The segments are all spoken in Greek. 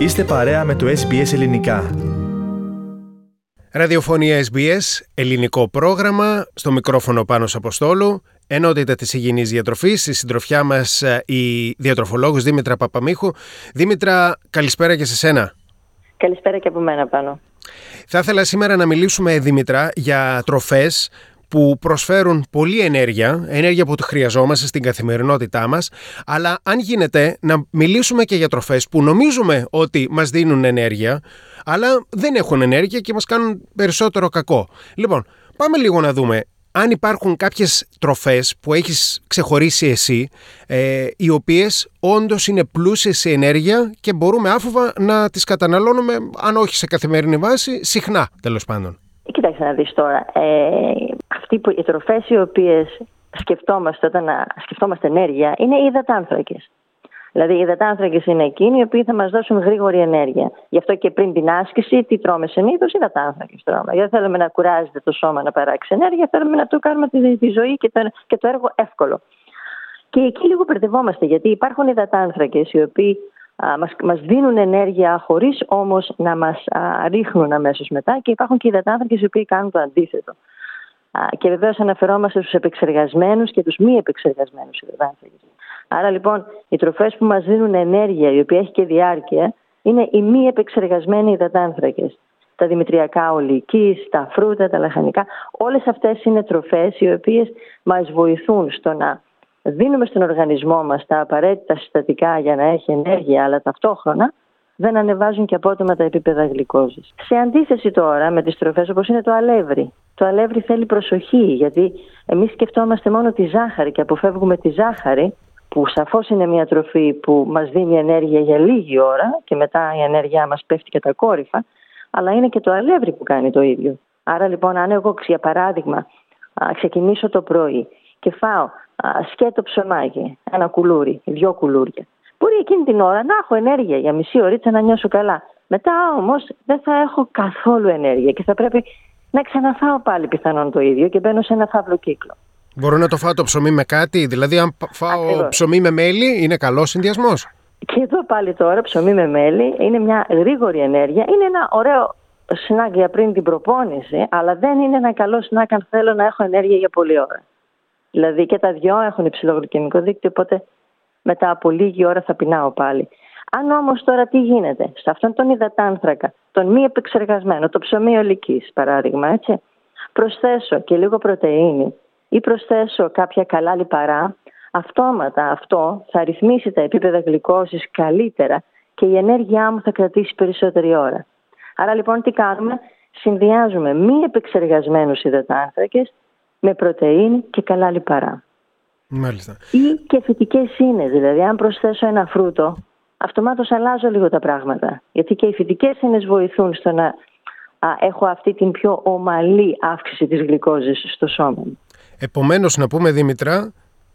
Είστε παρέα με το SBS Ελληνικά. Ραδιοφωνία SBS, ελληνικό πρόγραμμα, στο μικρόφωνο πάνω Αποστόλου, ενότητα της υγιεινής διατροφής, στη συντροφιά μας ε, η διατροφολόγος Δήμητρα Παπαμίχου. Δήμητρα, καλησπέρα και σε σένα. Καλησπέρα και από μένα πάνω. Θα ήθελα σήμερα να μιλήσουμε, Δήμητρα, για τροφές που προσφέρουν πολλή ενέργεια, ενέργεια που χρειαζόμαστε στην καθημερινότητά μας, αλλά αν γίνεται να μιλήσουμε και για τροφές που νομίζουμε ότι μας δίνουν ενέργεια, αλλά δεν έχουν ενέργεια και μας κάνουν περισσότερο κακό. Λοιπόν, πάμε λίγο να δούμε αν υπάρχουν κάποιες τροφές που έχεις ξεχωρίσει εσύ, ε, οι οποίες όντως είναι πλούσιες σε ενέργεια και μπορούμε άφοβα να τις καταναλώνουμε, αν όχι σε καθημερινή βάση, συχνά τέλος πάντων. Κοίταξε να δεις τώρα. Ε, αυτοί που, οι τροφές οι οποίες σκεφτόμαστε όταν σκεφτόμαστε ενέργεια είναι οι υδατάνθρακες. Δηλαδή, οι υδατάνθρακες είναι εκείνοι οι οποίοι θα μας δώσουν γρήγορη ενέργεια. Γι' αυτό και πριν την άσκηση, τι τρώμε συνήθως, υδατάνθρακες τρώμε. Γιατί θέλουμε να κουράζεται το σώμα να παράξει ενέργεια, θέλουμε να του κάνουμε τη, τη ζωή και το, και το έργο εύκολο. Και εκεί λίγο μπερδευόμαστε, γιατί υπάρχουν υδατάνθρακες οι οποίοι μας, μας δίνουν ενέργεια χωρίς όμως να μας ρίχνουν αμέσως μετά και υπάρχουν και υδατάνθρακες οι οποίοι κάνουν το αντίθετο. Και βεβαίως αναφερόμαστε στους επεξεργασμένους και τους μη επεξεργασμένους υδατάνθρακες. Άρα λοιπόν οι τροφές που μας δίνουν ενέργεια η οποία έχει και διάρκεια είναι οι μη επεξεργασμένοι υδατάνθρακες. Τα δημητριακά ολικής, τα φρούτα, τα λαχανικά, όλες αυτές είναι τροφές οι οποίες μας βοηθούν στο να δίνουμε στον οργανισμό μας τα απαραίτητα συστατικά για να έχει ενέργεια, αλλά ταυτόχρονα δεν ανεβάζουν και απότομα τα επίπεδα γλυκόζης. Σε αντίθεση τώρα με τις τροφές όπως είναι το αλεύρι. Το αλεύρι θέλει προσοχή γιατί εμείς σκεφτόμαστε μόνο τη ζάχαρη και αποφεύγουμε τη ζάχαρη που σαφώς είναι μια τροφή που μας δίνει ενέργεια για λίγη ώρα και μετά η ενέργειά μας πέφτει και τα κόρυφα, αλλά είναι και το αλεύρι που κάνει το ίδιο. Άρα λοιπόν αν εγώ για παράδειγμα ξεκινήσω το πρωί και φάω σκέτο ψωμάκι, ένα κουλούρι, δυο κουλούρια. Μπορεί εκείνη την ώρα να έχω ενέργεια για μισή ωρίτσα να νιώσω καλά. Μετά όμως δεν θα έχω καθόλου ενέργεια και θα πρέπει να ξαναφάω πάλι πιθανόν το ίδιο και μπαίνω σε ένα φαύλο κύκλο. Μπορώ να το φάω το ψωμί με κάτι, δηλαδή αν φάω ψωμί με μέλι είναι καλό συνδυασμός; Και εδώ πάλι τώρα ψωμί με μέλι είναι μια γρήγορη ενέργεια, είναι ένα ωραίο σνακ για πριν την προπόνηση, αλλά δεν είναι ένα καλό σνακ αν θέλω να έχω ενέργεια για πολλή ώρα. Δηλαδή και τα δυο έχουν υψηλό γλυκαιμικό δίκτυο, οπότε μετά από λίγη ώρα θα πεινάω πάλι. Αν όμως τώρα τι γίνεται, σε αυτόν τον υδατάνθρακα, τον μη επεξεργασμένο, το ψωμί ολικής παράδειγμα, έτσι, προσθέσω και λίγο πρωτενη ή προσθέσω κάποια καλά λιπαρά, αυτόματα αυτό θα ρυθμίσει τα επίπεδα γλυκόσης καλύτερα και η ενέργειά μου θα κρατήσει περισσότερη ώρα. Άρα λοιπόν τι κάνουμε, συνδυάζουμε μη επεξεργασμένους υδατάνθρακες με πρωτεΐνη και καλά λιπαρά. Μάλιστα. Ή και φυτικές ίνε. Δηλαδή, αν προσθέσω ένα φρούτο, αυτομάτως αλλάζω λίγο τα πράγματα. Γιατί και οι φυτικές ίνες βοηθούν στο να έχω αυτή την πιο ομαλή αύξηση της γλυκόζης στο σώμα μου. Επομένως, να πούμε Δήμητρα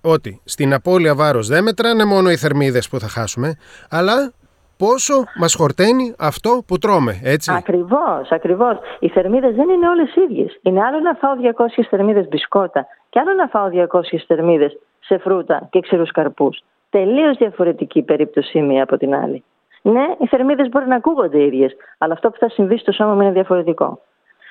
ότι στην απώλεια βάρος δεν μετράνε μόνο οι θερμίδες που θα χάσουμε, αλλά πόσο μας χορταίνει αυτό που τρώμε, έτσι; Ακριβώς, ακριβώς. Οι θερμίδες δεν είναι όλες ίδιες. Είναι άλλο να φάω 200 θερμίδες μπισκότα και άλλο να φάω 200 θερμίδες σε φρούτα και ξηρούς καρπούς. Τελείως διαφορετική περίπτωση μία από την άλλη. Ναι, οι θερμίδες μπορεί να ακούγονται ίδιες, αλλά αυτό που θα συμβεί στο σώμα μου είναι διαφορετικό.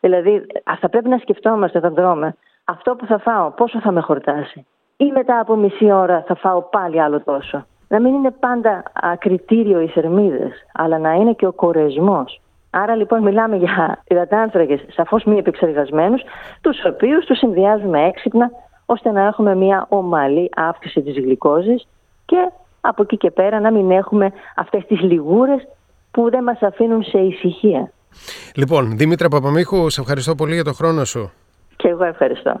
Δηλαδή, θα πρέπει να σκεφτόμαστε όταν τρώμε αυτό που θα φάω, πόσο θα με χορτάσει. Ή μετά από μισή ώρα θα φάω πάλι άλλο τόσο να μην είναι πάντα κριτήριο οι θερμίδες, αλλά να είναι και ο κορεσμός. Άρα λοιπόν μιλάμε για υδατάνθρακες σαφώς μη επεξεργασμένους, τους οποίους τους συνδυάζουμε έξυπνα ώστε να έχουμε μια ομαλή αύξηση της γλυκόζης και από εκεί και πέρα να μην έχουμε αυτές τις λιγούρες που δεν μας αφήνουν σε ησυχία. Λοιπόν, Δήμητρα Παπαμίχου, σε ευχαριστώ πολύ για το χρόνο σου. Και εγώ ευχαριστώ.